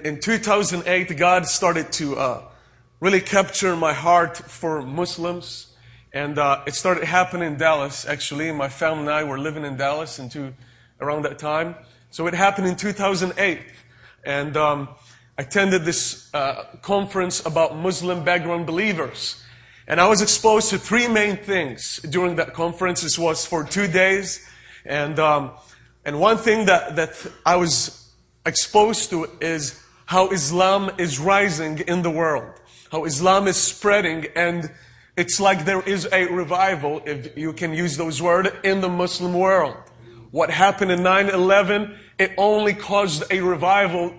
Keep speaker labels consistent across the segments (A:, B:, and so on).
A: In 2008, God started to uh, really capture my heart for Muslims. And uh, it started happening in Dallas, actually. My family and I were living in Dallas into, around that time. So it happened in 2008. And um, I attended this uh, conference about Muslim background believers. And I was exposed to three main things during that conference. This was for two days. And, um, and one thing that, that I was exposed to is how Islam is rising in the world, how Islam is spreading, and it's like there is a revival, if you can use those words, in the Muslim world. What happened in 9-11, it only caused a revival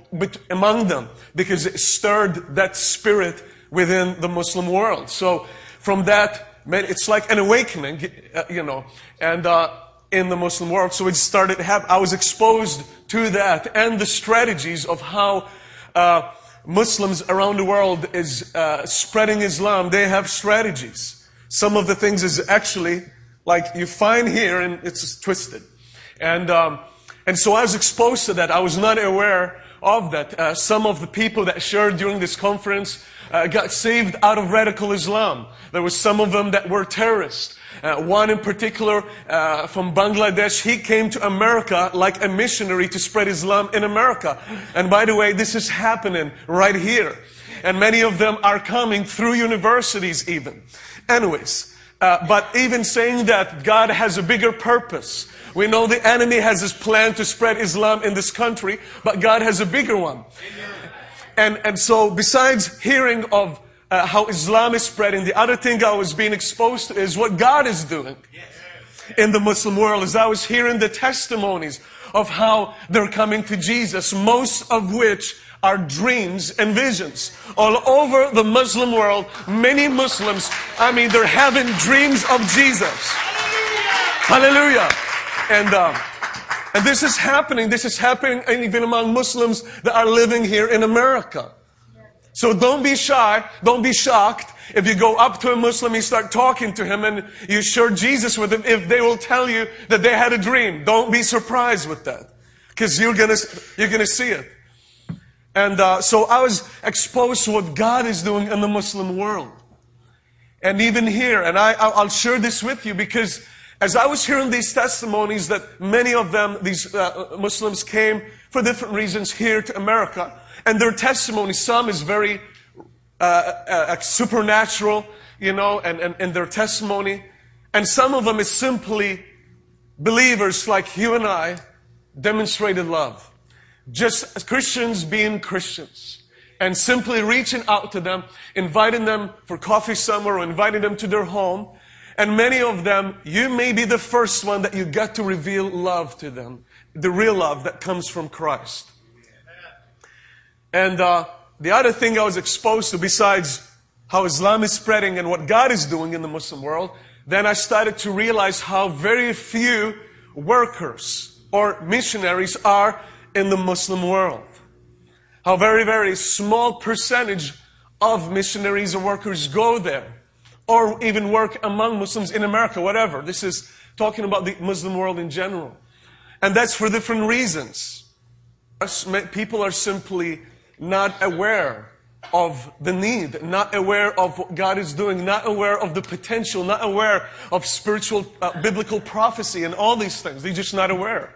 A: among them because it stirred that spirit within the Muslim world. So from that, it's like an awakening, uh, you know, and uh, in the Muslim world. So it started. I was exposed to that and the strategies of how uh, Muslims around the world is uh, spreading Islam, they have strategies. Some of the things is actually like you find here and it's twisted. And, um, and so I was exposed to that. I was not aware of that. Uh, some of the people that shared during this conference uh, got saved out of radical Islam. There were some of them that were terrorists. Uh, one in particular uh, from Bangladesh, he came to America like a missionary to spread Islam in America. And by the way, this is happening right here. And many of them are coming through universities even. Anyways, uh, but even saying that God has a bigger purpose. We know the enemy has his plan to spread Islam in this country, but God has a bigger one. And, and so besides hearing of uh, how Islam is spreading. The other thing I was being exposed to is what God is doing in the Muslim world. As I was hearing the testimonies of how they're coming to Jesus, most of which are dreams and visions. All over the Muslim world, many Muslims, I mean, they're having dreams of Jesus. Hallelujah. And, uh, and this is happening. This is happening even among Muslims that are living here in America. So don't be shy, don't be shocked if you go up to a Muslim, you start talking to him and you share Jesus with him if they will tell you that they had a dream. Don't be surprised with that. Because you're gonna, you're gonna see it. And uh, so I was exposed to what God is doing in the Muslim world. And even here, and I, I'll share this with you because as I was hearing these testimonies that many of them, these uh, Muslims came for different reasons here to America. And their testimony, some is very uh, uh, supernatural, you know, and, and, and their testimony. And some of them is simply believers like you and I demonstrated love. Just Christians being Christians and simply reaching out to them, inviting them for coffee somewhere or inviting them to their home. And many of them, you may be the first one that you get to reveal love to them. The real love that comes from Christ. And uh, the other thing I was exposed to, besides how Islam is spreading and what God is doing in the Muslim world, then I started to realize how very few workers or missionaries are in the Muslim world. How very, very small percentage of missionaries or workers go there or even work among Muslims in America, whatever. This is talking about the Muslim world in general. And that's for different reasons. People are simply not aware of the need, not aware of what God is doing, not aware of the potential, not aware of spiritual, uh, biblical prophecy and all these things. They're just not aware.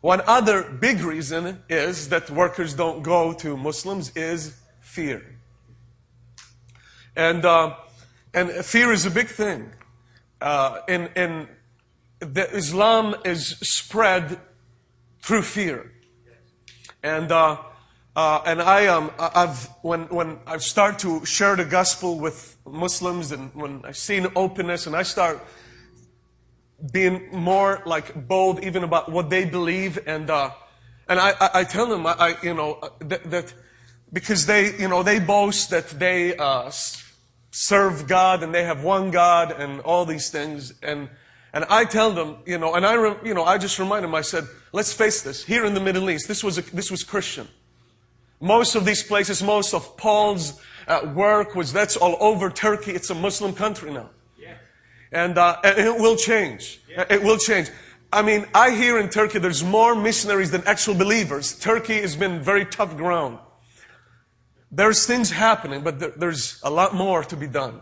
A: One other big reason is that workers don't go to Muslims is fear. And, uh, and fear is a big thing. Uh, and, and the Islam is spread through fear. And, uh, uh, and I, um, I've, when, when I start to share the gospel with Muslims and when I see openness and I start being more like bold even about what they believe and, uh, and I, I, I, tell them, I, I you know, uh, that, that, because they, you know, they boast that they, uh, serve God and they have one God and all these things and, and I tell them, you know, and I, you know, I just remind them, I said, let's face this, here in the Middle East, this was, a, this was Christian. Most of these places, most of Paul's uh, work was that's all over Turkey. It's a Muslim country now. Yeah. And, uh, and it will change. Yeah. It will change. I mean, I hear in Turkey there's more missionaries than actual believers. Turkey has been very tough ground. There's things happening, but there, there's a lot more to be done.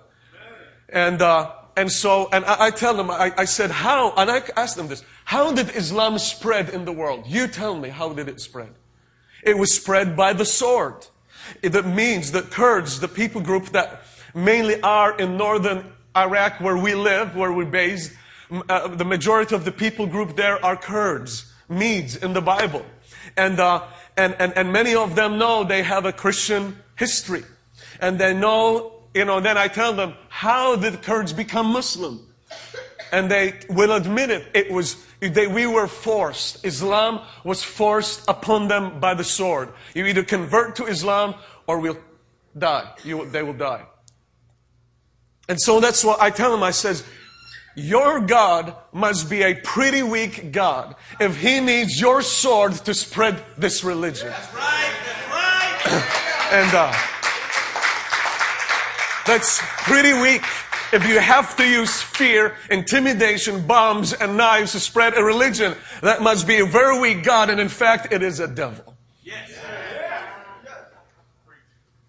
A: And, uh, and so, and I, I tell them, I, I, said, how, and I asked them this, how did Islam spread in the world? You tell me, how did it spread? It was spread by the sword. It means the Kurds, the people group that mainly are in northern Iraq where we live, where we're based, uh, the majority of the people group there are Kurds, Medes in the Bible. And, uh, and, and, and many of them know they have a Christian history. And they know, you know, then I tell them, how did Kurds become Muslim? And they will admit it. It was, they, we were forced. Islam was forced upon them by the sword. You either convert to Islam or we'll die. You, they will die. And so that's what I tell them. I says, your God must be a pretty weak God if he needs your sword to spread this religion. That's right. That's right. and uh, that's pretty weak. If you have to use fear, intimidation, bombs, and knives to spread a religion, that must be a very weak God, and in fact, it is a devil. Yes.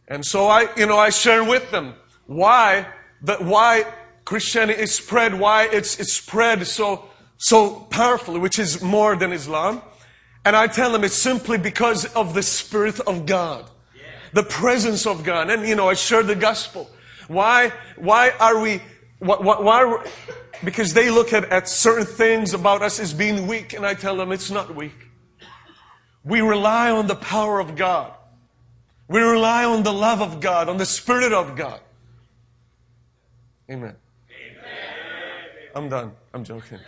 A: And so I, you know, I share with them why that why Christianity is spread, why it's, it's spread so, so powerfully, which is more than Islam. And I tell them it's simply because of the Spirit of God, the presence of God. And, you know, I share the gospel. Why, why are we, why, why, because they look at, at certain things about us as being weak, and I tell them it's not weak. We rely on the power of God. We rely on the love of God, on the Spirit of God. Amen. I'm done. I'm joking.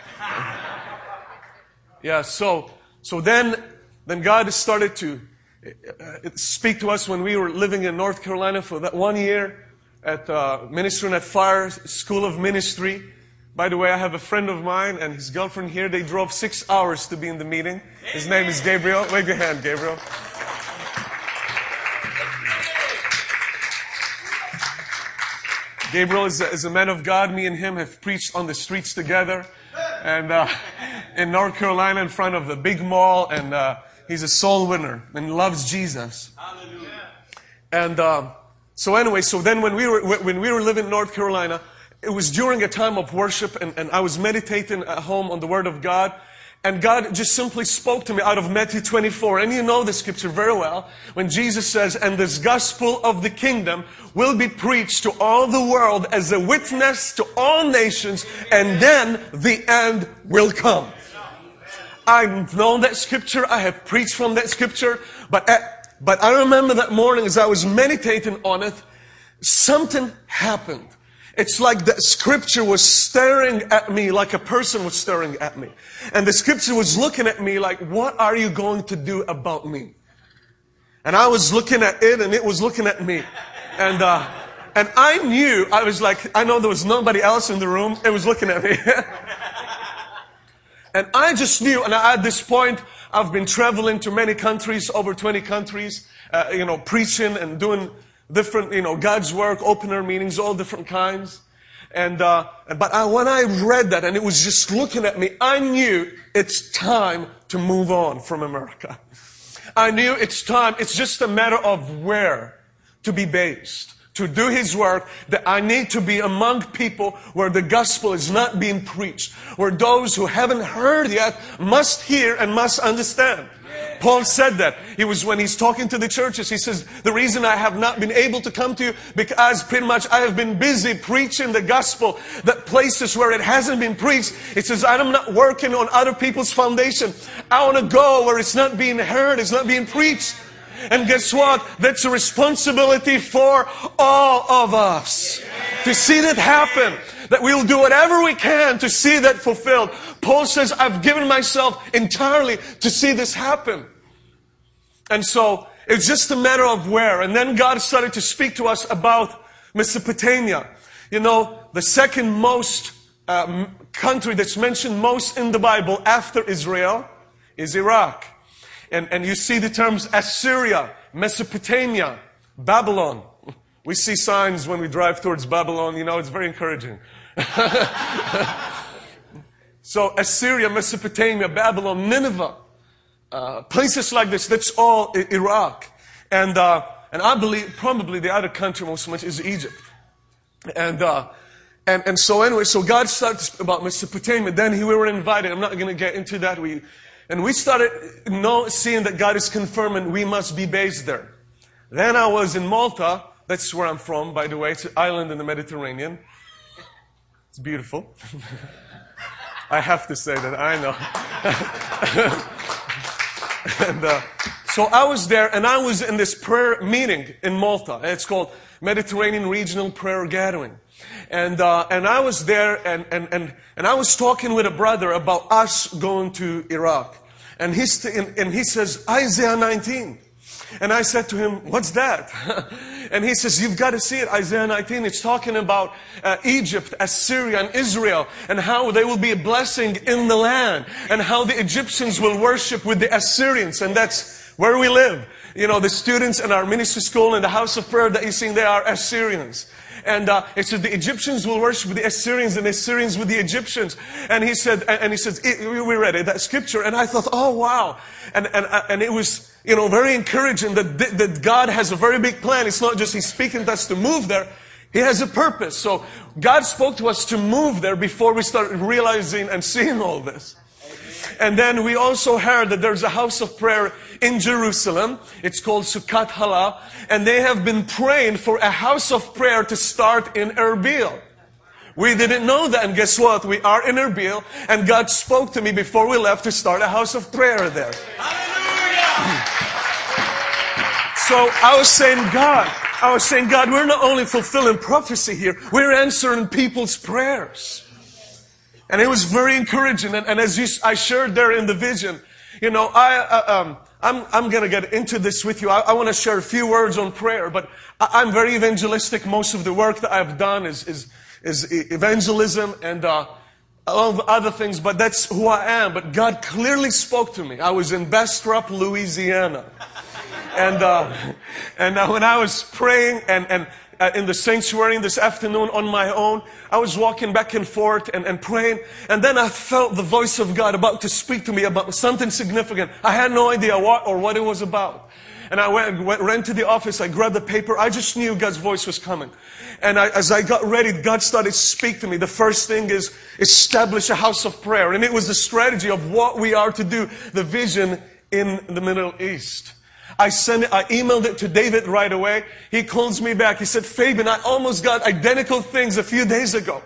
A: yeah, so, so then, then God started to uh, speak to us when we were living in North Carolina for that one year at uh, ministering at Fire School of Ministry. By the way, I have a friend of mine and his girlfriend here. They drove six hours to be in the meeting. His name is Gabriel. Wave your hand, Gabriel. Gabriel is a, is a, man of God. Me and him have preached on the streets together, and uh, in North Carolina, in front of the big mall, and uh, he's a soul winner and loves Jesus. Hallelujah. And uh, so, anyway, so then when we were when we were living in North Carolina, it was during a time of worship, and, and I was meditating at home on the Word of God. And God just simply spoke to me out of Matthew 24. And you know the scripture very well when Jesus says, and this gospel of the kingdom will be preached to all the world as a witness to all nations, and then the end will come. I've known that scripture. I have preached from that scripture. But, at, but I remember that morning as I was meditating on it, something happened. It's like the scripture was staring at me like a person was staring at me. And the scripture was looking at me like, what are you going to do about me? And I was looking at it and it was looking at me. And, uh, and I knew, I was like, I know there was nobody else in the room. It was looking at me. and I just knew, and at this point, I've been traveling to many countries, over 20 countries, uh, you know, preaching and doing different, you know, God's work, open-air meetings, all different kinds. And, uh, but I, when I read that and it was just looking at me, I knew it's time to move on from America. I knew it's time. It's just a matter of where to be based, to do His work, that I need to be among people where the gospel is not being preached, where those who haven't heard yet must hear and must understand. Paul said that. He was when he's talking to the churches, he says, the reason I have not been able to come to you because pretty much I have been busy preaching the gospel that places where it hasn't been preached. He says, I'm not working on other people's foundation. I want to go where it's not being heard, it's not being preached. And guess what? That's a responsibility for all of us to see that happen. That we'll do whatever we can to see that fulfilled. Paul says, I've given myself entirely to see this happen. And so it's just a matter of where. And then God started to speak to us about Mesopotamia. You know, the second most uh, country that's mentioned most in the Bible after Israel is Iraq. And, and you see the terms Assyria, Mesopotamia, Babylon. We see signs when we drive towards Babylon, you know, it's very encouraging. So Assyria, Mesopotamia, Babylon, Nineveh, uh, places like this, that's all I- Iraq. And, uh, and I believe probably the other country most much is Egypt. And, uh, and, and so anyway, so God started about Mesopotamia. Then we were invited. I'm not going to get into that. We, and we started know, seeing that God is confirming we must be based there. Then I was in Malta. That's where I'm from, by the way. It's an island in the Mediterranean. It's beautiful. I have to say that, I know. and uh, so I was there, and I was in this prayer meeting in Malta. It's called Mediterranean Regional Prayer Gathering. And, uh, and I was there, and, and, and, and I was talking with a brother about us going to Iraq. And, he's, and, and he says, Isaiah 19. And I said to him, What's that? and he says, You've got to see it. Isaiah 19, it's talking about uh, Egypt, Assyria, and Israel, and how they will be a blessing in the land, and how the Egyptians will worship with the Assyrians. And that's where we live. You know, the students in our ministry school and the house of prayer that you see, they are Assyrians. And uh, it said the Egyptians will worship the Assyrians and the Assyrians with the Egyptians. And he said, and he says, we read it, that scripture, and I thought, oh wow. And, and, uh, and it was, you know, very encouraging that, that God has a very big plan. It's not just He's speaking to us to move there. He has a purpose. So God spoke to us to move there before we started realizing and seeing all this. And then we also heard that there's a house of prayer in Jerusalem. It's called Succat Hallel. And they have been praying for a house of prayer to start in Erbil. We didn't know that. And guess what? We are in Erbil. And God spoke to me before we left to start a house of prayer there. Hallelujah! So I was saying, God, I was saying, God, we're not only fulfilling prophecy here, we're answering people's prayers. And it was very encouraging. And, and as you, I shared there in the vision, you know, I, uh, um, I'm, I'm going to get into this with you. I, I want to share a few words on prayer, but I, am very evangelistic. Most of the work that I've done is, is, is evangelism and uh, other things, but that's who I am. But God clearly spoke to me. I was in Bastrop, Louisiana. And, uh, and uh, when I was praying and, and uh, in the sanctuary this afternoon on my own. I was walking back and forth and, and praying. And then I felt the voice of God about to speak to me about something significant. I had no idea what or what it was about. And I went, went ran to the office. I grabbed the paper. I just knew God's voice was coming. And I, as I got ready, God started to speak to me. The first thing is establish a house of prayer. And it was the strategy of what we are to do, the vision in the Middle East. I sent it, I emailed it to David right away. He calls me back. He said, Fabian, I almost got identical things a few days ago.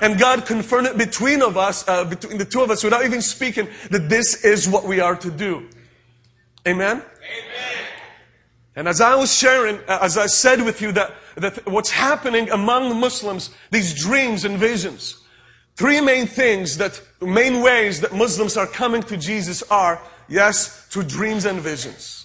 A: And God confirmed it between of us, uh, between the two of us, without even speaking, that this is what we are to do. Amen? Amen. And as I was sharing, uh, as I said with you that, that what's happening among Muslims, these dreams and visions, three main things that, main ways that Muslims are coming to Jesus are, yes, through dreams and visions.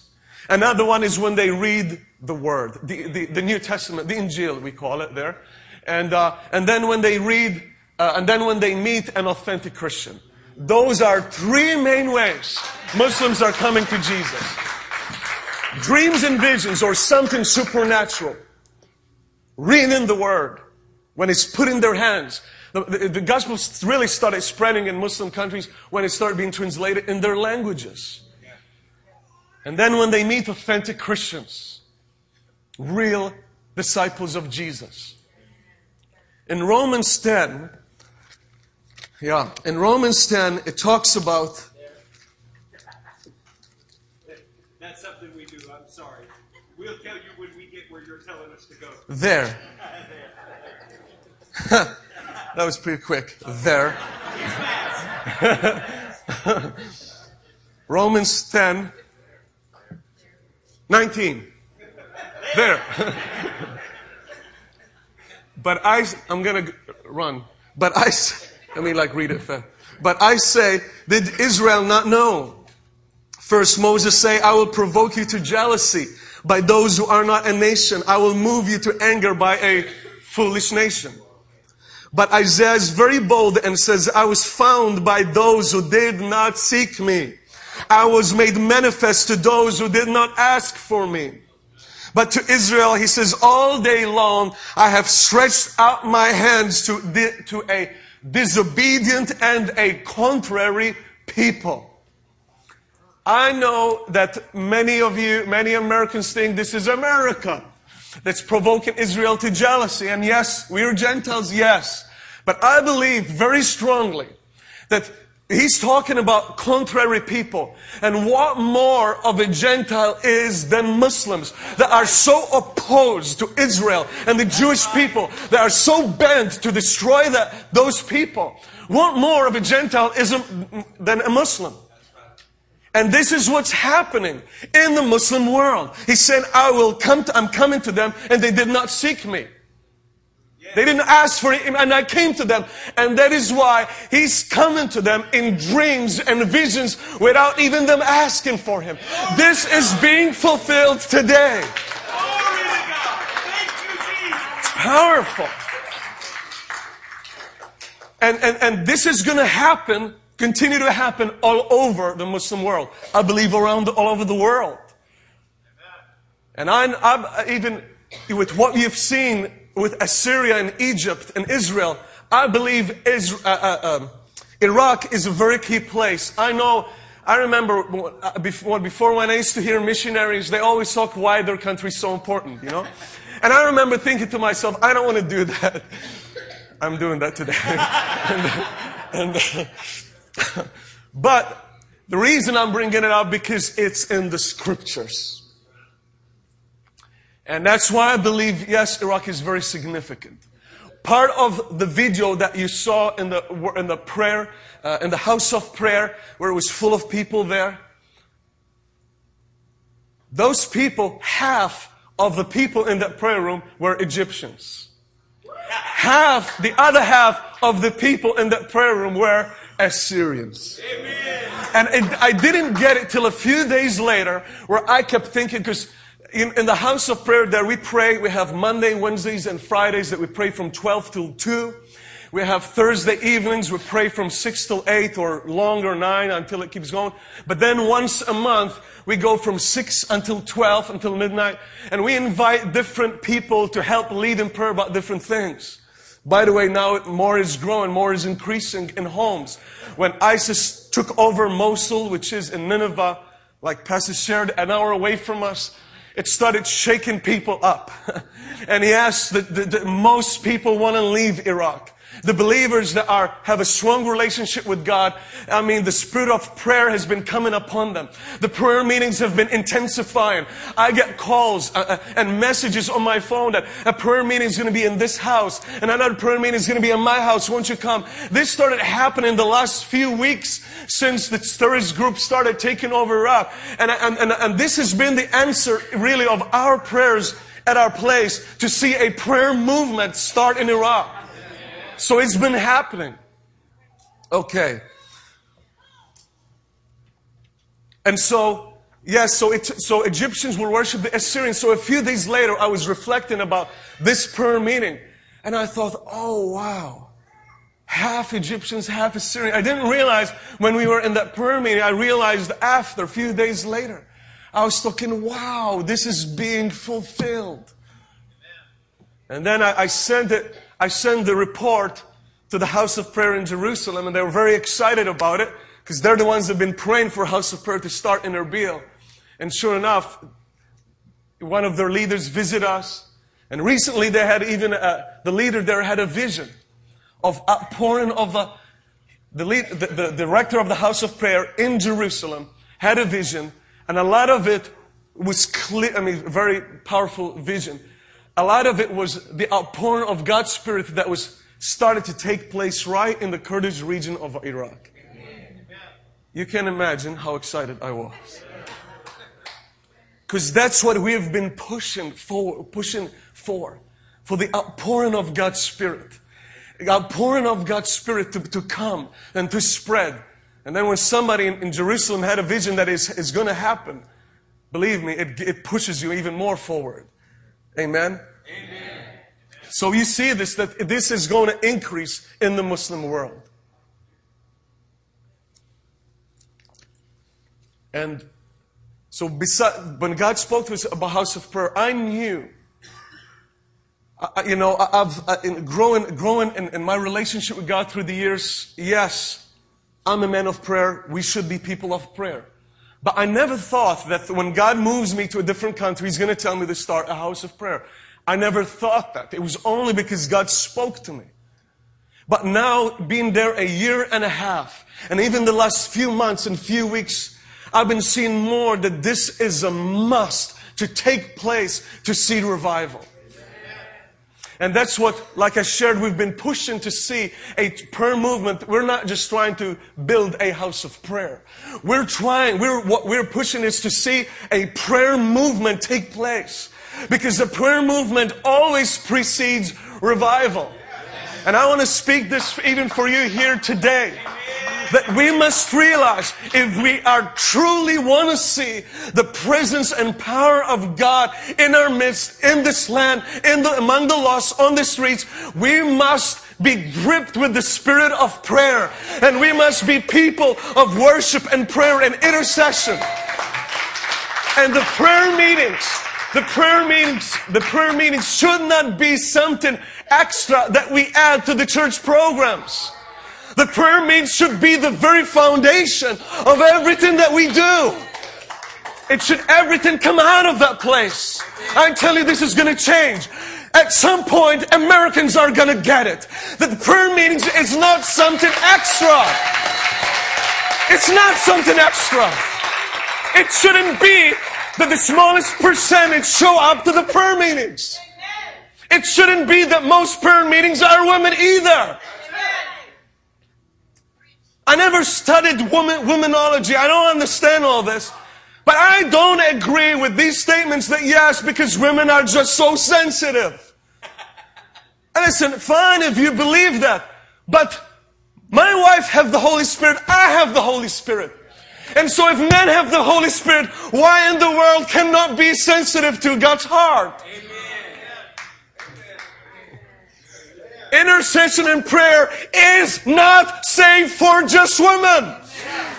A: Another one is when they read the Word, the, the, the New Testament, the Injil, we call it there. And, uh, and then when they read, uh, and then when they meet an authentic Christian. Those are three main ways Muslims are coming to Jesus. Dreams and visions or something supernatural. Reading the Word when it's put in their hands. The, the, the gospel really started spreading in Muslim countries when it started being translated in their languages. And then when they meet authentic Christians, real disciples of Jesus. In Romans 10, yeah, in Romans 10, it talks about.
B: That's something we do. I'm sorry. We'll tell you when we get where you're telling us to go.
A: There. that was pretty quick. There. Romans 10, 19. There. but I, I'm going to run. But I, let me like read it. But I say, did Israel not know? First Moses say, I will provoke you to jealousy by those who are not a nation. I will move you to anger by a foolish nation. But Isaiah is very bold and says, I was found by those who did not seek me. I was made manifest to those who did not ask for me. But to Israel, he says, all day long, I have stretched out my hands to, to a disobedient, and a contrary people. I know that many of you, many Americans think this is America that's provoking Israel to jealousy. And yes, we are Gentiles, yes. But I believe very strongly that he's talking about contrary people. And what more of a Gentile is than Muslims that are so opposed to Israel and the Jewish people, that are so bent to destroy the, those people. What more of a Gentile is than a Muslim? And this is what's happening in the Muslim world. He said, I will come to, I'm coming to them and they did not seek me. They didn't ask for it and I came to them. And that is why he's coming to them in dreams and visions without even them asking for him. This is being fulfilled today. It's powerful. And, and, and this is going to happen continue to happen all over the Muslim world. I believe around all over the world. And I'm, I'm even with what you've seen with Assyria and Egypt and Israel, I believe Israel, uh, uh, um, Iraq is a very key place. I know, I remember uh, before, before when I used to hear missionaries, they always talk why their country is so important, you know? And I remember thinking to myself, I don't want to do that. I'm doing that today. and, and but the reason I'm bringing it up because it's in the scriptures. And that's why I believe, yes, Iraq is very significant. Part of the video that you saw in the, in the prayer, uh, in the house of prayer, where it was full of people there, those people, half of the people in that prayer room were Egyptians. Half, the other half of the people in that prayer room were Assyrians. Amen. And it, I didn't get it till a few days later where I kept thinking, because in, in, the house of prayer there we pray, we have Monday, Wednesdays, and Fridays that we pray from 12 till 2. We have Thursday evenings, we pray from 6 till 8 or longer, 9 until it keeps going. But then once a month, we go from 6 until 12 until midnight, and we invite different people to help lead in prayer about different things. By the way, now more is growing, more is increasing in homes. When ISIS took over Mosul, which is in Nineveh, like Pastor shared, an hour away from us, it started shaking people up. and he asked that most people want to leave Iraq. The believers that are, have a strong relationship with God, I mean, the spirit of prayer has been coming upon them. The prayer meetings have been intensifying. I get calls uh, uh and messages on my phone that a prayer meeting is going to be in this house and another prayer meeting is going to be in my house. Won't you come? This started happening the last few weeks since the terrorist group started taking over Iraq. And, and, and, and this has been the answer really of our prayers at our place to see a prayer movement start in Iraq. So it's been happening. Okay. And so, yes, so, it, so Egyptians will worship the Assyrians. So a few days later, I was reflecting about this prayer meeting. And I thought, oh wow. Half Egyptians, half Assyrians. I didn't realize when we were in that prayer meeting, I realized after, a few days later. I was thinking, wow, this is being fulfilled. And then I, I sent it I sent the report to the house of prayer in Jerusalem, and they were very excited about it because they're the ones that have been praying for house of prayer to start in Erbil. And sure enough, one of their leaders visited us. And recently they had even, a, the leader there had a vision of outpouring of a, the, lead, the, the director of the house of prayer in Jerusalem had a vision, and a lot of it was clear, I mean, very powerful vision a lot of it was the outpouring of God's Spirit that was started to take place right in the Kurdish region of Iraq. You can imagine how excited I was. Because that's what we have been pushing for, pushing for, for the outpouring of God's Spirit. The outpouring of God's Spirit to, to come and to spread. And then when somebody in, in Jerusalem had a vision that is, is going to happen, believe me, it, it pushes you even more forward. Amen? Amen. So you see this, that this is going to increase in the Muslim world. And so beside, when God spoke to us about house of prayer, I knew, I- you know, I- I've uh, in growing, growing in, in my relationship with God through the years. Yes, I'm a man of prayer. We should be people of prayer. But I never thought that when God moves me to a different country, He's going to tell me to start a house of prayer. I never thought that. It was only because God spoke to me. But now, being there a year and a half, and even the last few months and few weeks, I've been seeing more that this is a must to take place to see revival. And that's what, like I shared, we've been pushing to see a prayer movement. We're not just trying to build a house of prayer. We're trying, we're, what we're pushing is to see a prayer movement take place. Because the prayer movement always precedes revival. And I want to speak this even for you here today. That we must realize if we are truly want to see the presence and power of God in our midst, in this land, in the, among the lost, on the streets, we must be gripped with the spirit of prayer. And we must be people of worship and prayer and intercession. And the prayer meetings, the prayer meetings, the prayer meetings should not be something extra that we add to the church programs. The prayer meeting should be the very foundation of everything that we do. It should everything come out of that place. I tell you, this is going to change. At some point, Americans are going to get it. That prayer meetings is not something extra. It's not something extra. It shouldn't be that the smallest percentage show up to the prayer meetings. It shouldn't be that most prayer meetings are women either. I never studied woman, womanology. I don't understand all this. But I don't agree with these statements that yes, because women are just so sensitive. And listen, fine if you believe that. But my wife have the Holy Spirit. I have the Holy Spirit. And so if men have the Holy Spirit, why in the world cannot be sensitive to God's heart? Intercession and prayer is not safe for just women.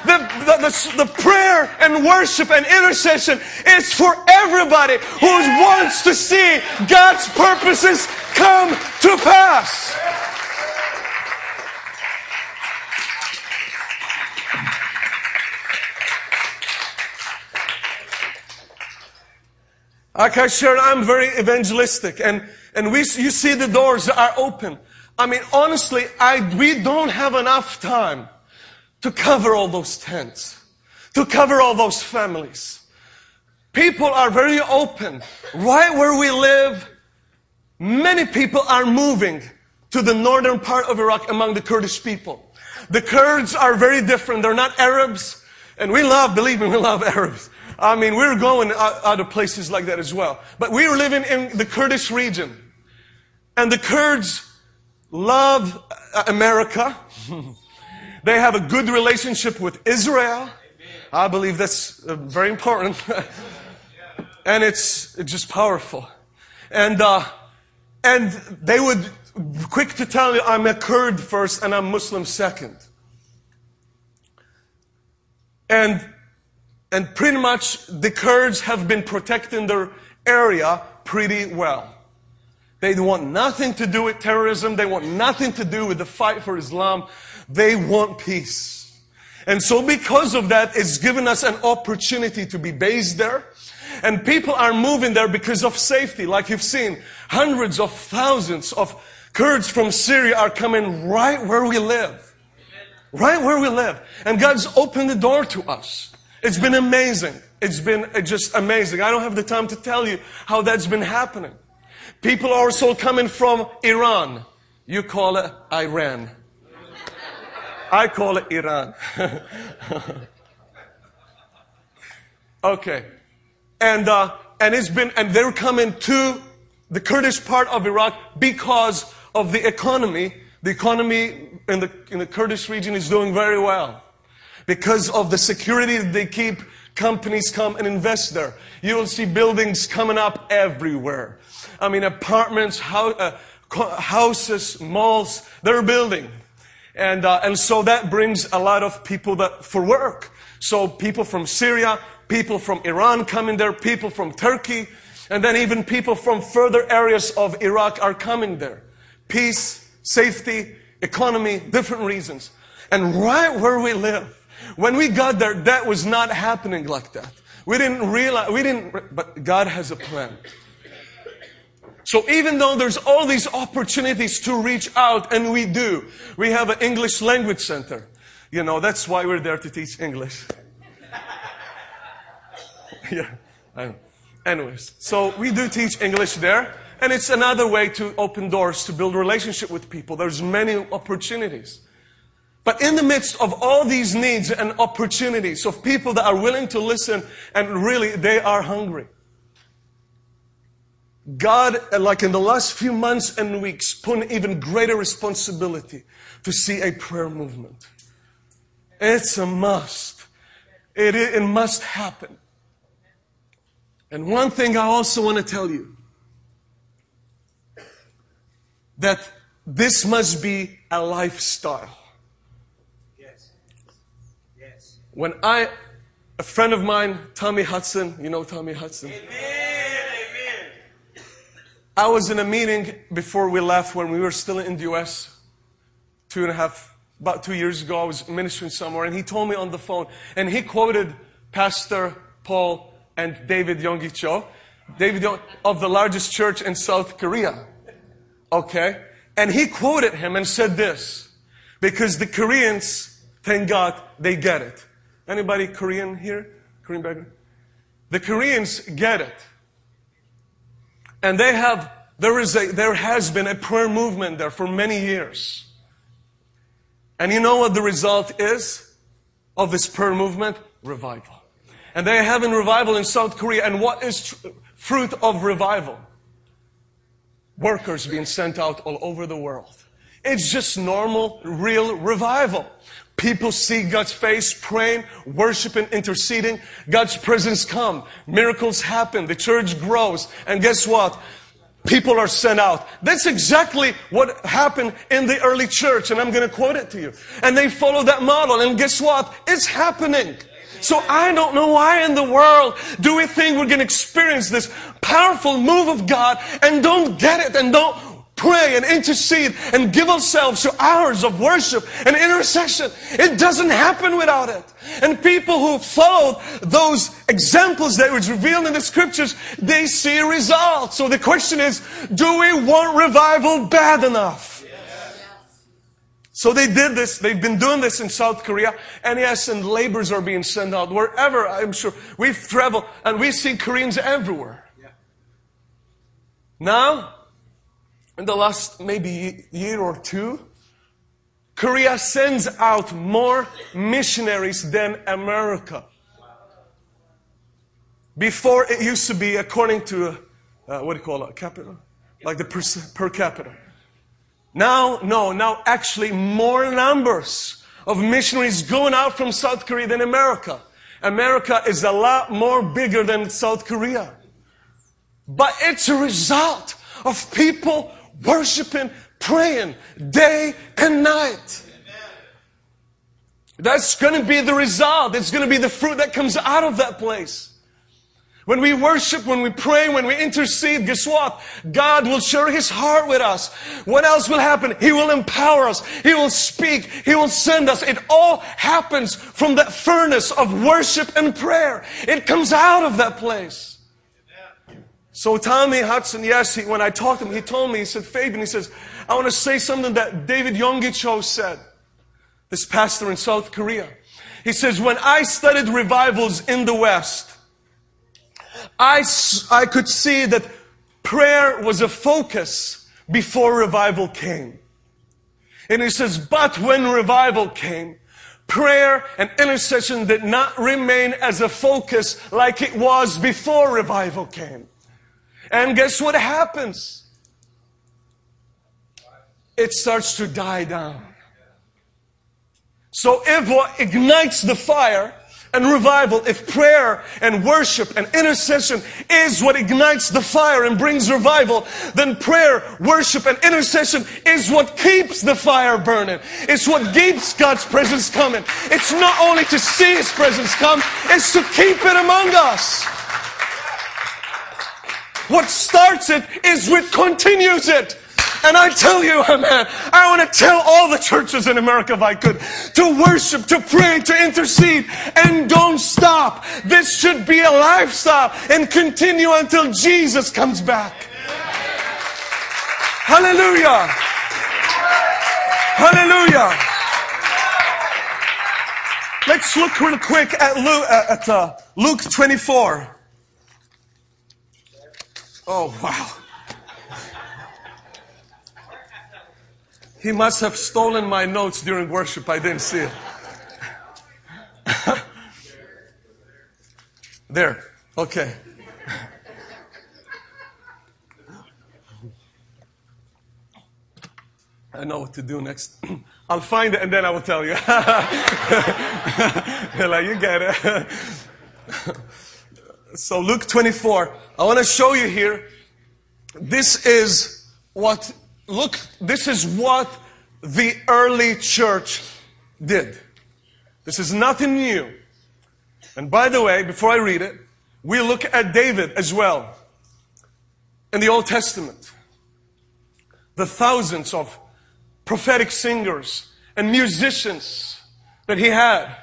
A: The, the, the, the, prayer and worship and intercession is for everybody who wants to see God's purposes come to pass. Like I shared, I'm very evangelistic and, and we, you see the doors are open. I mean, honestly, I, we don't have enough time to cover all those tents, to cover all those families. People are very open. Right where we live, many people are moving to the northern part of Iraq among the Kurdish people. The Kurds are very different. They're not Arabs. And we love, believe me, we love Arabs. I mean, we're going out of places like that as well. But we are living in the Kurdish region. And the Kurds love America. they have a good relationship with Israel. I believe that's uh, very important. and it's, it's just powerful. And, uh, and they would quick to tell you, I'm a Kurd first and I'm Muslim second. And and pretty much the Kurds have been protecting their area pretty well. They want nothing to do with terrorism. They want nothing to do with the fight for Islam. They want peace. And so because of that, it's given us an opportunity to be based there. And people are moving there because of safety. Like you've seen, hundreds of thousands of Kurds from Syria are coming right where we live. Right where we live. And God's opened the door to us. It's been amazing. It's been uh, just amazing. I don't have the time to tell you how that's been happening. People are also coming from Iran. You call it Iran. I call it Iran. okay. And, uh, and it's been, and they're coming to the Kurdish part of Iraq because of the economy. The economy in the, in the Kurdish region is doing very well. Because of the security that they keep, companies come and invest there. You will see buildings coming up everywhere. I mean, apartments, uh, houses, malls, they're building. And, uh, and so that brings a lot of people that, for work. So people from Syria, people from Iran come in there, people from Turkey. And then even people from further areas of Iraq are coming there. Peace, safety, economy, different reasons. And right where we live, when we got there, that was not happening like that. We didn't realize, we didn't, but God has a plan. So even though there's all these opportunities to reach out, and we do, we have an English language center. You know, that's why we're there to teach English. yeah, Anyways, so we do teach English there, and it's another way to open doors to build relationship with people. There's many opportunities. But in the midst of all these needs and opportunities of people that are willing to listen and really they are hungry. God, like in the last few months and weeks, put an even greater responsibility to see a prayer movement. It's a must. It, it must happen. And one thing I also want to tell you that this must be a lifestyle. Yes. Yes. When I, a friend of mine, Tommy Hudson, you know Tommy Hudson?
B: Amen.
A: I was in a meeting before we left when we were still in the US, two and a half, about two years ago. I was ministering somewhere, and he told me on the phone, and he quoted Pastor Paul and David Yonggi Cho, David of the largest church in South Korea. Okay? And he quoted him and said this, because the Koreans, thank God, they get it. Anybody Korean here? Korean background? The Koreans get it. And they have, there is a, there has been a prayer movement there for many years. And you know what the result is of this prayer movement? Revival. And they are having revival in South Korea. And what is tr- fruit of revival? Workers being sent out all over the world. It's just normal, real revival. People see God's face, praying, worshiping, interceding. God's presence come. Miracles happen. The church grows. And guess what? People are sent out. That's exactly what happened in the early church. And I'm going to quote it to you. And they follow that model. And guess what? It's happening. So I don't know why in the world do we think we're going to experience this powerful move of God and don't get it and don't pray and intercede and give ourselves to hours of worship and intercession. It doesn't happen without it. And people who followed those examples that was revealed in the scriptures, they see results. So the question is, do we want revival bad enough? So they did this, they've been doing this in South Korea, and yes, and laborers are being sent out wherever, I'm sure. We've traveled, and we see Koreans everywhere. Now, in the last maybe year or two, Korea sends out more missionaries than America. Before it used to be according to, uh, what do you call it, capita? Like the per, per capita. Now, no, now actually more numbers of missionaries going out from South Korea than America. America is a lot more bigger than South Korea. But it's a result of people worshiping, praying day and night. That's going to be the result. It's going to be the fruit that comes out of that place. When we worship, when we pray, when we intercede, guess what? God will share His heart with us. What else will happen? He will empower us. He will speak. He will send us. It all happens from that furnace of worship and prayer. It comes out of that place. So Tommy Hudson, yes, he, when I talked to him, he told me, he said, Fabian, he says, I want to say something that David Yonggi Cho said, this pastor in South Korea. He says, when I studied revivals in the West, I, I could see that prayer was a focus before revival came. And he says, but when revival came, prayer and intercession did not remain as a focus like it was before revival came. And guess what happens? It starts to die down. So if what ignites the fire and revival, if prayer and worship and intercession is what ignites the fire and brings revival, then prayer, worship, and intercession is what keeps the fire burning. It's what keeps God's presence coming. It's not only to see His presence come, it's to keep it among us. What starts it is what continues it. And I tell you, man, I want to tell all the churches in America, if I could, to worship, to pray, to intercede, and don't stop. This should be a lifestyle and continue until Jesus comes back. Hallelujah. Hallelujah. Let's look real quick at Luke, at, uh, Luke 24. Oh, wow. He must have stolen my notes during worship. I didn't see it. there. Okay. I know what to do next. I'll find it and then I will tell you. like, you get it. so, Luke 24. I want to show you here. This is what look, this is what the early church did. This is nothing new. And by the way, before I read it, we look at David as well in the Old Testament. The thousands of prophetic singers and musicians that he had.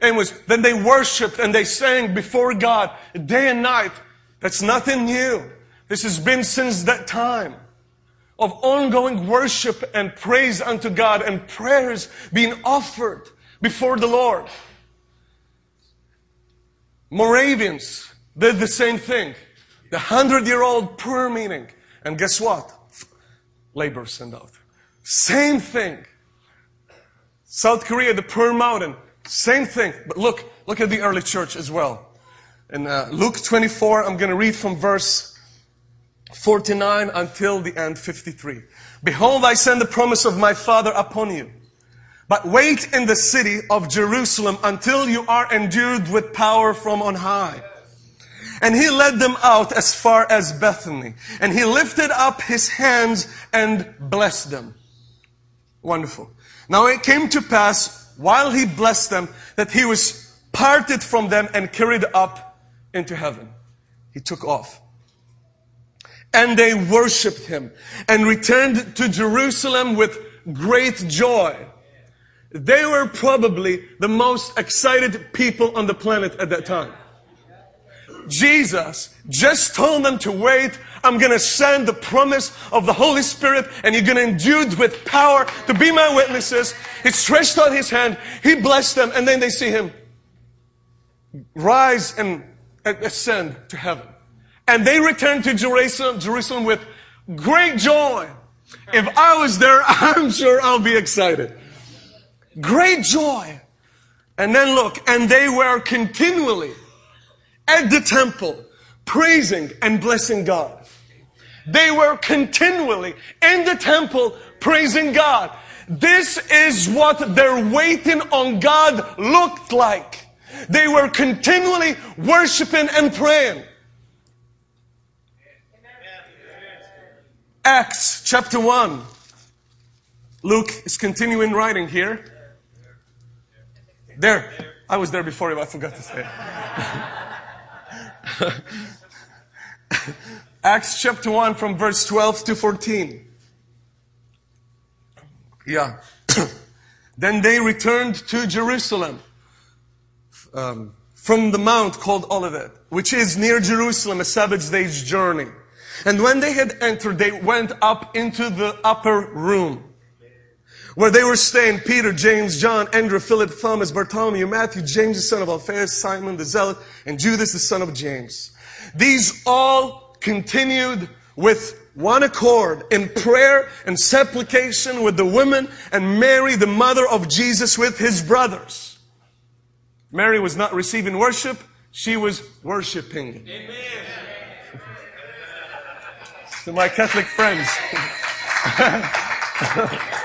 A: And was, then they worshiped and they sang before God day and night. That's nothing new. This has been since that time of ongoing worship and praise unto God and prayers being offered before the Lord. Moravians did the same thing. The hundred year old prayer meeting. And guess what? Labor sent out. Same thing. South Korea, the Prayer Mountain, same thing. But look, look at the early church as well. In uh, Luke 24, I'm going to read from verse 49 until the end 53. Behold, I send the promise of my Father upon you. But wait in the city of Jerusalem until you are endued with power from on high. And he led them out as far as Bethany. And he lifted up his hands and blessed them. Wonderful. Now it came to pass while he blessed them that he was parted from them and carried up into heaven. He took off and they worshiped him and returned to Jerusalem with great joy. They were probably the most excited people on the planet at that time. Jesus just told them to wait. I'm going to send the promise of the Holy Spirit and you're going to endued with power to be my witnesses. He stretched out his hand. He blessed them and then they see him rise and ascend to heaven. And they returned to Jerusalem, Jerusalem with great joy. If I was there, I'm sure I'll be excited. Great joy. And then look, and they were continually at the temple praising and blessing God. They were continually in the temple praising God. This is what their waiting on God looked like. They were continually worshiping and praying. Acts chapter 1. Luke is continuing writing here. There. I was there before you, I forgot to say. Acts chapter 1 from verse 12 to 14. Yeah. then they returned to Jerusalem um, from the mount called Olivet, which is near Jerusalem, a Sabbath day's journey. And when they had entered, they went up into the upper room where they were staying Peter, James, John, Andrew, Philip, Thomas, Bartholomew, Matthew, James, the son of Alphaeus, Simon the Zealot, and Judas, the son of James. These all continued with one accord in prayer and supplication with the women and Mary, the mother of Jesus, with his brothers. Mary was not receiving worship, she was worshiping. Amen to my Catholic friends.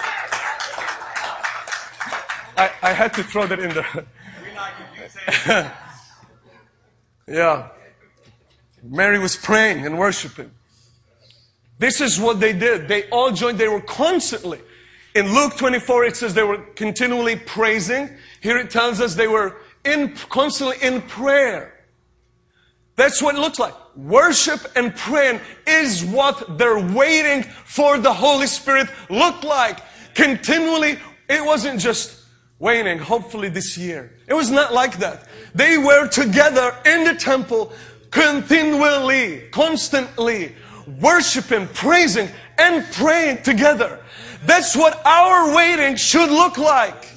A: I, I had to throw that in there. yeah. Mary was praying and worshiping. This is what they did. They all joined. They were constantly. In Luke 24, it says they were continually praising. Here it tells us they were in, constantly in prayer. That's what it looks like. Worship and praying is what they're waiting for the Holy Spirit look like. Continually, it wasn't just waiting, hopefully this year. It was not like that. They were together in the temple continually, constantly, worshiping, praising, and praying together. That's what our waiting should look like.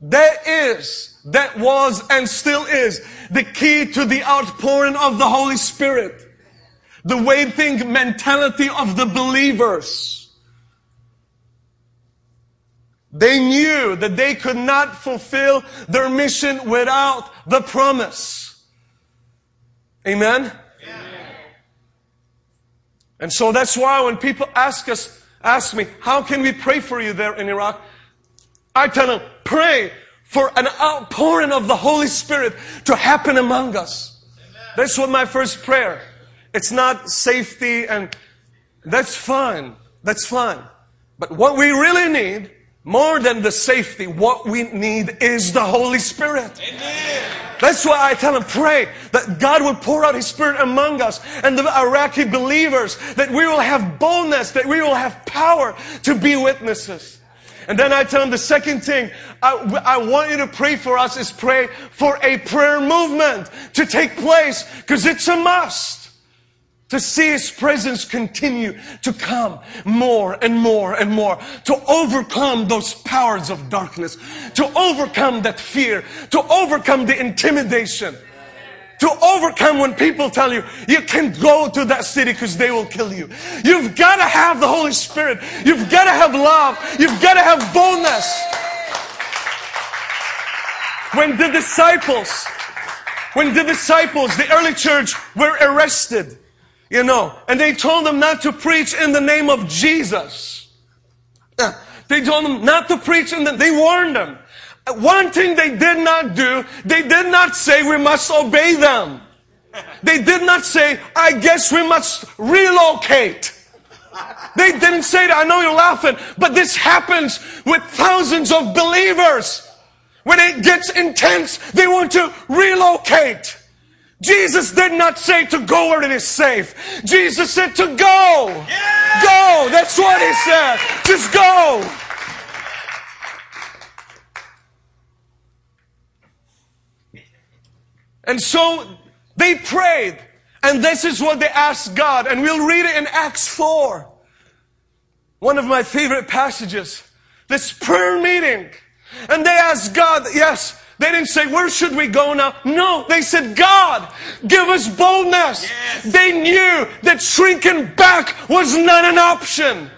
A: That is, that was, and still is the key to the outpouring of the Holy Spirit. The waiting mentality of the believers. They knew that they could not fulfill their mission without the promise. Amen? And so that's why when people ask us, ask me, how can we pray for you there in Iraq? I tell them, pray for an outpouring of the Holy Spirit to happen among us. That's what my first prayer. It's not safety and that's fine. That's fine. But what we really need, more than the safety, what we need is the Holy Spirit. Amen. That's why I tell them, pray that God will pour out His Spirit among us and the Iraqi believers, that we will have boldness, that we will have power to be witnesses. And then I tell them the second thing I, I want you to pray for us is pray for a prayer movement to take place because it's a must to see His presence continue to come more and more and more, to overcome those powers of darkness, to overcome that fear, to overcome the intimidation, to overcome when people tell you, you can't go to that city because they will kill you. You've got to have the Holy Spirit. You've got to have love. You've got to have boldness. When the disciples, when the disciples, the early church were arrested, you know, and they told them not to preach in the name of Jesus. Uh, they told them not to preach in the, they warned them. Uh, one thing they did not do, they did not say we must obey them. They did not say, I guess we must relocate. They didn't say that. I know you're laughing, but this happens with thousands of believers. When it gets intense, they want to relocate. Jesus did not say to go where it is safe. Jesus said to go. Yeah. Go. That's what he said. Just go. And so they prayed. And this is what they asked God. And we'll read it in Acts 4. One of my favorite passages. This prayer meeting. And they asked God, yes, they didn't say, where should we go now? No, they said, God, give us boldness. Yes. They knew that shrinking back was not an option.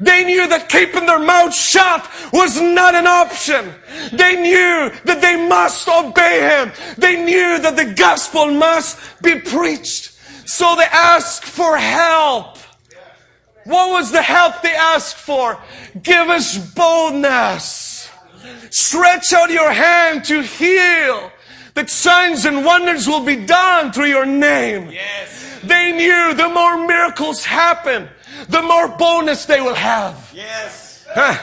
A: They knew that keeping their mouth shut was not an option. They knew that they must obey Him. They knew that the gospel must be preached. So they asked for help. What was the help they asked for? Give us boldness. Stretch out your hand to heal. That signs and wonders will be done through your name. Yes. They knew the more miracles happen, the more bonus they will have. Yes. Huh?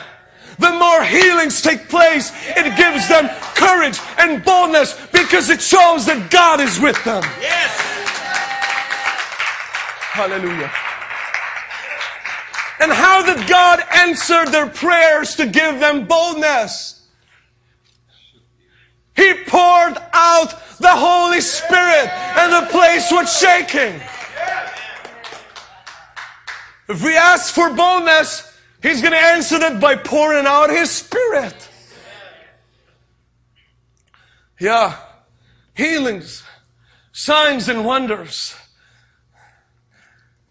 A: The more healings take place, it gives them courage and boldness because it shows that God is with them. Yes. Hallelujah. And how did God answer their prayers to give them boldness? He poured out the Holy Spirit and the place was shaking. If we ask for boldness, He's going to answer that by pouring out His Spirit. Yeah. Healings, signs and wonders.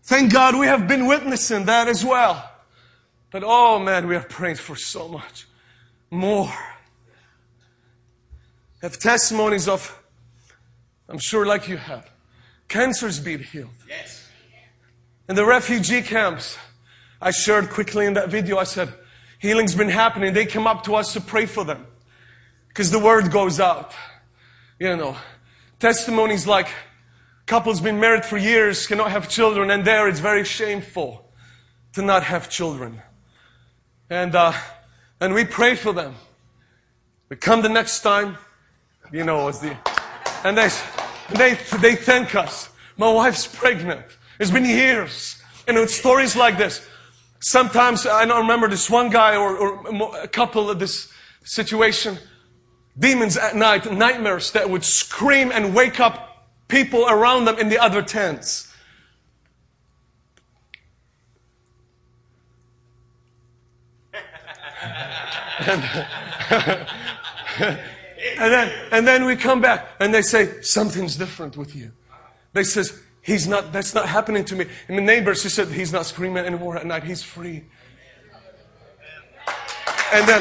A: Thank God we have been witnessing that as well. But oh man, we are praying for so much more have testimonies of, I'm sure like you have, cancers being healed. Yes. In the refugee camps, I shared quickly in that video, I said, healing's been happening. They come up to us to pray for them. Because the word goes out. You know, testimonies like couples been married for years, cannot have children, and there it's very shameful to not have children. And, uh, and we pray for them. We come the next time, You know, the, and they, they, they thank us. My wife's pregnant. It's been years. And it's stories like this. Sometimes, I don't remember this one guy or, or a couple of this situation. Demons at night, nightmares that would scream and wake up people around them in the other tents. and, and then, and then we come back and they say, something's different with you. They says, he's not, that's not happening to me. And the neighbors, she said, he's not screaming anymore at night. He's free. And then,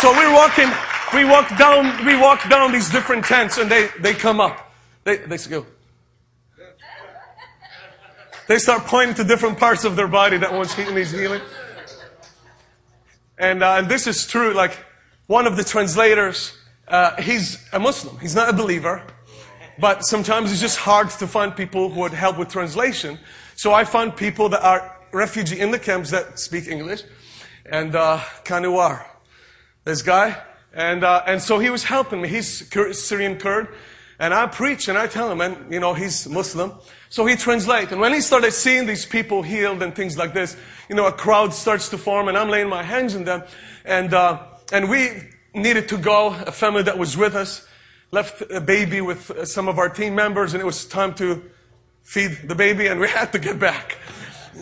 A: so we're walking, we walk down, we walk down these different tents and they, they come up. They, they go. They start pointing to different parts of their body that wants needs healing. And, uh, and this is true. Like one of the translators, uh, he's a Muslim. He's not a believer, but sometimes it's just hard to find people who would help with translation. So I find people that are refugee in the camps that speak English, and uh, this guy, and uh, and so he was helping me. He's Syrian Kurd, and I preach and I tell him, and you know he's Muslim, so he translates. And when he started seeing these people healed and things like this, you know, a crowd starts to form, and I'm laying my hands on them, and uh, and we needed to go. A family that was with us left a baby with some of our team members, and it was time to feed the baby, and we had to get back.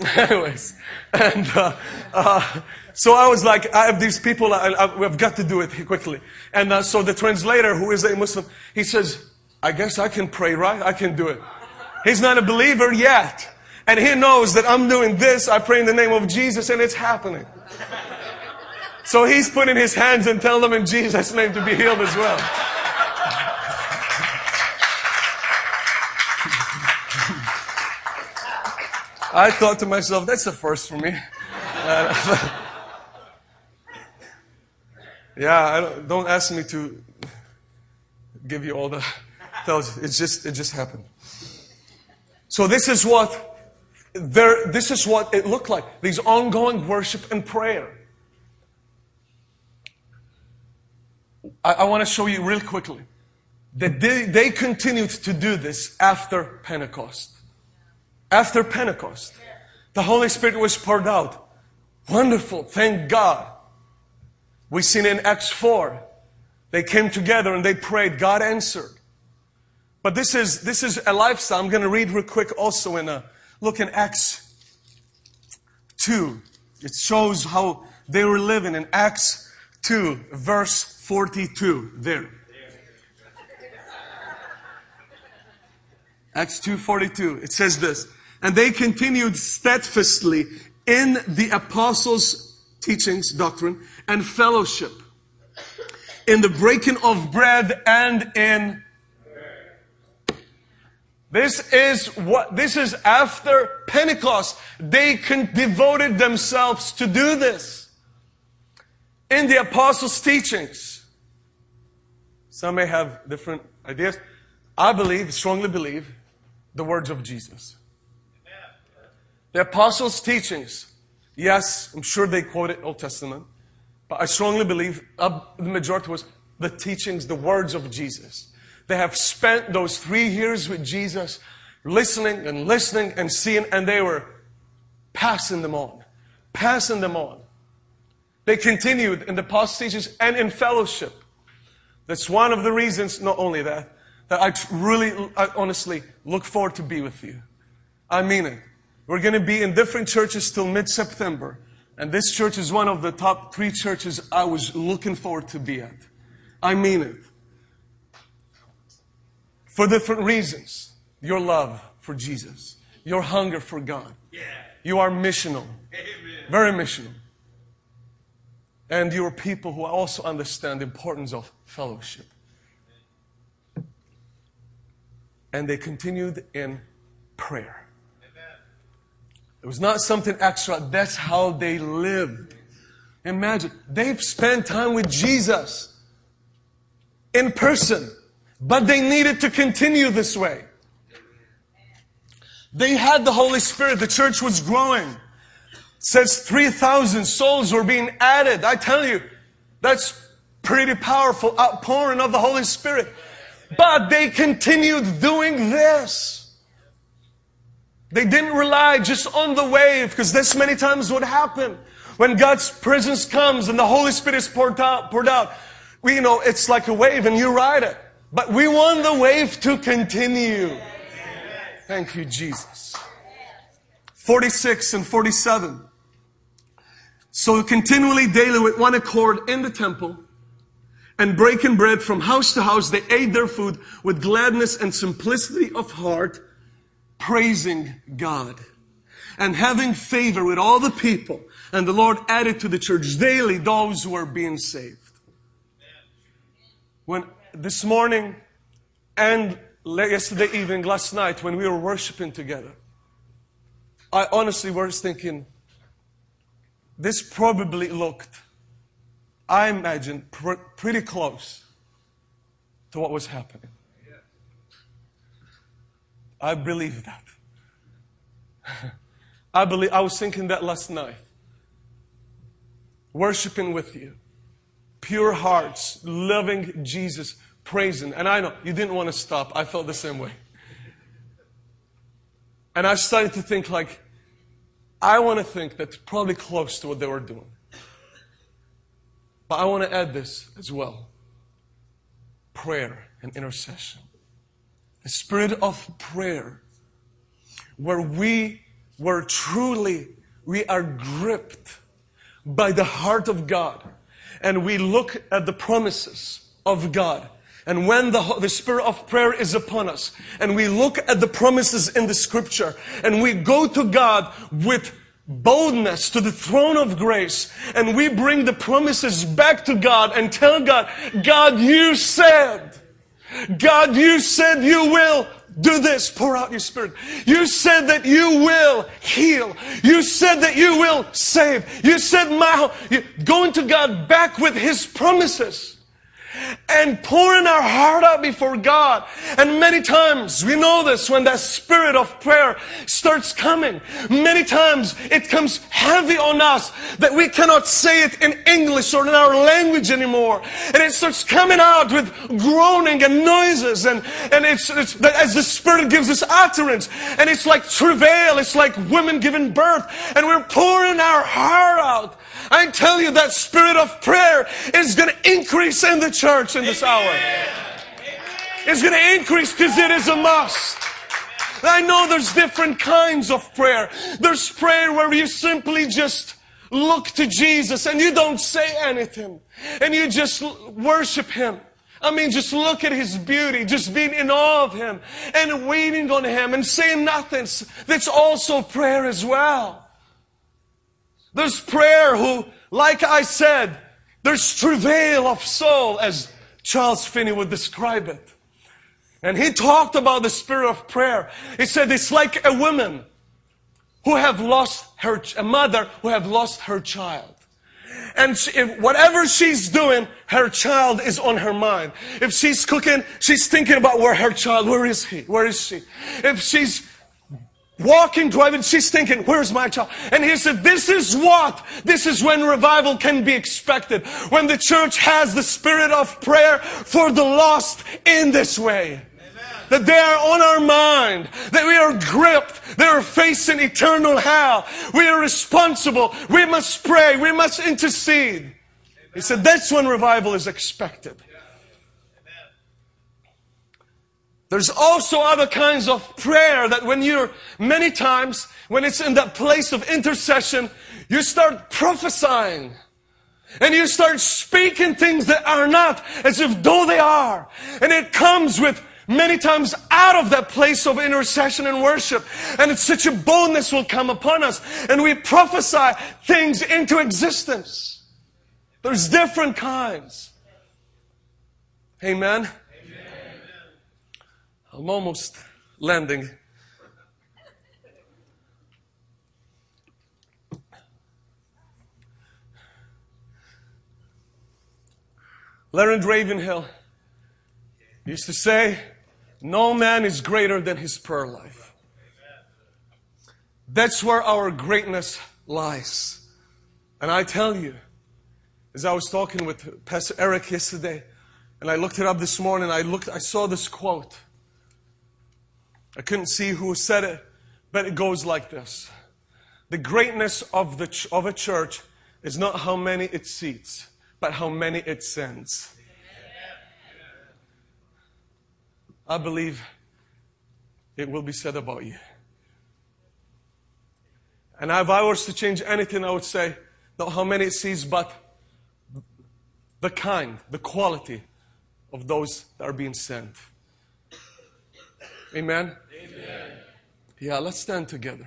A: Anyways, and uh, uh, so I was like, I have these people, I, I, we've got to do it quickly. And uh, so the translator, who is a Muslim, he says, I guess I can pray, right? I can do it. He's not a believer yet. And he knows that I'm doing this. I pray in the name of Jesus and it's happening. So he's putting his hands and telling them in Jesus' name to be healed as well. I thought to myself, that's the first for me. Yeah, don't, don't, ask me to give you all the tells. It's just it just happened. So this is what there, this is what it looked like. These ongoing worship and prayer. I, I want to show you real quickly that they, they continued to do this after Pentecost. After Pentecost, the Holy Spirit was poured out. Wonderful. Thank God. We seen in Acts 4. They came together and they prayed. God answered. But this is, this is a lifestyle. I'm going to read real quick also in a, look in Acts 2. It shows how they were living in Acts 2, verse 42. There. Acts 2:42. It says this, and they continued steadfastly in the apostles' teachings, doctrine, and fellowship, in the breaking of bread and in this is what, this is after Pentecost. They con- devoted themselves to do this. In the apostles' teachings. Some may have different ideas. I believe, strongly believe, the words of Jesus. The apostles' teachings. Yes, I'm sure they quoted Old Testament, but I strongly believe uh, the majority was the teachings, the words of Jesus. They have spent those three years with Jesus listening and listening and seeing, and they were passing them on. Passing them on. They continued in the passages and in fellowship. That's one of the reasons, not only that, that I really, I honestly look forward to be with you. I mean it. We're going to be in different churches till mid-September. And this church is one of the top three churches I was looking forward to be at. I mean it for different reasons. Your love for Jesus, your hunger for God. Yeah. You are missional, Amen. very missional. And you are people who also understand the importance of fellowship. And they continued in prayer. It was not something extra. That's how they lived. Imagine, they've spent time with Jesus in person. But they needed to continue this way. They had the Holy Spirit. The church was growing. It says 3,000 souls were being added. I tell you, that's pretty powerful outpouring of the Holy Spirit. But they continued doing this. They didn't rely just on the wave because this many times would happen. when God's presence comes and the Holy Spirit is poured out, poured out. We, know, it's like a wave and you ride it. But we want the wave to continue. Thank you, Jesus. 46 and 47. So continually daily with one accord in the temple and breaking bread from house to house, they ate their food with gladness and simplicity of heart, praising God and having favor with all the people. And the Lord added to the church daily those who are being saved. When this morning and yesterday evening, last night, when we were worshiping together, I honestly was thinking, this probably looked I imagine, pr- pretty close to what was happening. I believe that. I believe I was thinking that last night. Worshiping with you. Pure hearts, loving Jesus, praising. And I know you didn't want to stop. I felt the same way. And I started to think like, I want to think that's probably close to what they were doing. But I want to add this as well prayer and intercession. The spirit of prayer, where we were truly, we are gripped by the heart of God and we look at the promises of God. And when the, the spirit of prayer is upon us and we look at the promises in the scripture and we go to God with boldness to the throne of grace and we bring the promises back to God and tell God, God, you said, God, you said you will do this, pour out your spirit. You said that you will heal. You said that you will save. You said my, going to God back with His promises and pouring our heart out before God. And many times, we know this when that spirit of prayer starts coming. Many times it comes heavy on us that we cannot say it in English or in our language anymore. And it starts coming out with groaning and noises and, and it's, it's as the spirit gives us utterance. And it's like travail. It's like women giving birth. And we're pouring our heart out. I tell you that spirit of prayer is going to increase in the church in this hour. It's going to increase because it is a must. I know there's different kinds of prayer. There's prayer where you simply just look to Jesus and you don't say anything and you just worship Him. I mean, just look at His beauty, just being in awe of Him and waiting on Him and saying nothing. That's also prayer as well. There's prayer who, like I said, there's travail of soul as Charles Finney would describe it. And he talked about the spirit of prayer. He said it's like a woman who have lost her, a mother who have lost her child. And she, if whatever she's doing, her child is on her mind. If she's cooking, she's thinking about where her child, where is he? Where is she? If she's walking, driving, she's thinking, where's my child? And he said, this is what? This is when revival can be expected. When the church has the spirit of prayer for the lost in this way. That they are on our mind, that we are gripped, they are facing eternal hell. We are responsible. We must pray. We must intercede. He said that's when revival is expected. There's also other kinds of prayer that when you're many times, when it's in that place of intercession, you start prophesying. And you start speaking things that are not as if though they are. And it comes with many times out of that place of intercession and worship. And it's such a boldness will come upon us. And we prophesy things into existence. There's different kinds. Amen. I'm almost landing. Leonard Ravenhill used to say, No man is greater than his prayer life. That's where our greatness lies. And I tell you, As I was talking with Pastor Eric yesterday, and I looked it up this morning, I looked, I saw this quote. I couldn't see who said it, but it goes like this. The greatness of, the, ch- of a church is not how many it seats, but how many it sends. I believe it will be said about you. And if I was to change anything, I would say not how many it sees, but the kind, the quality of those that are being sent. Amen? Amen. Yeah, let's stand together.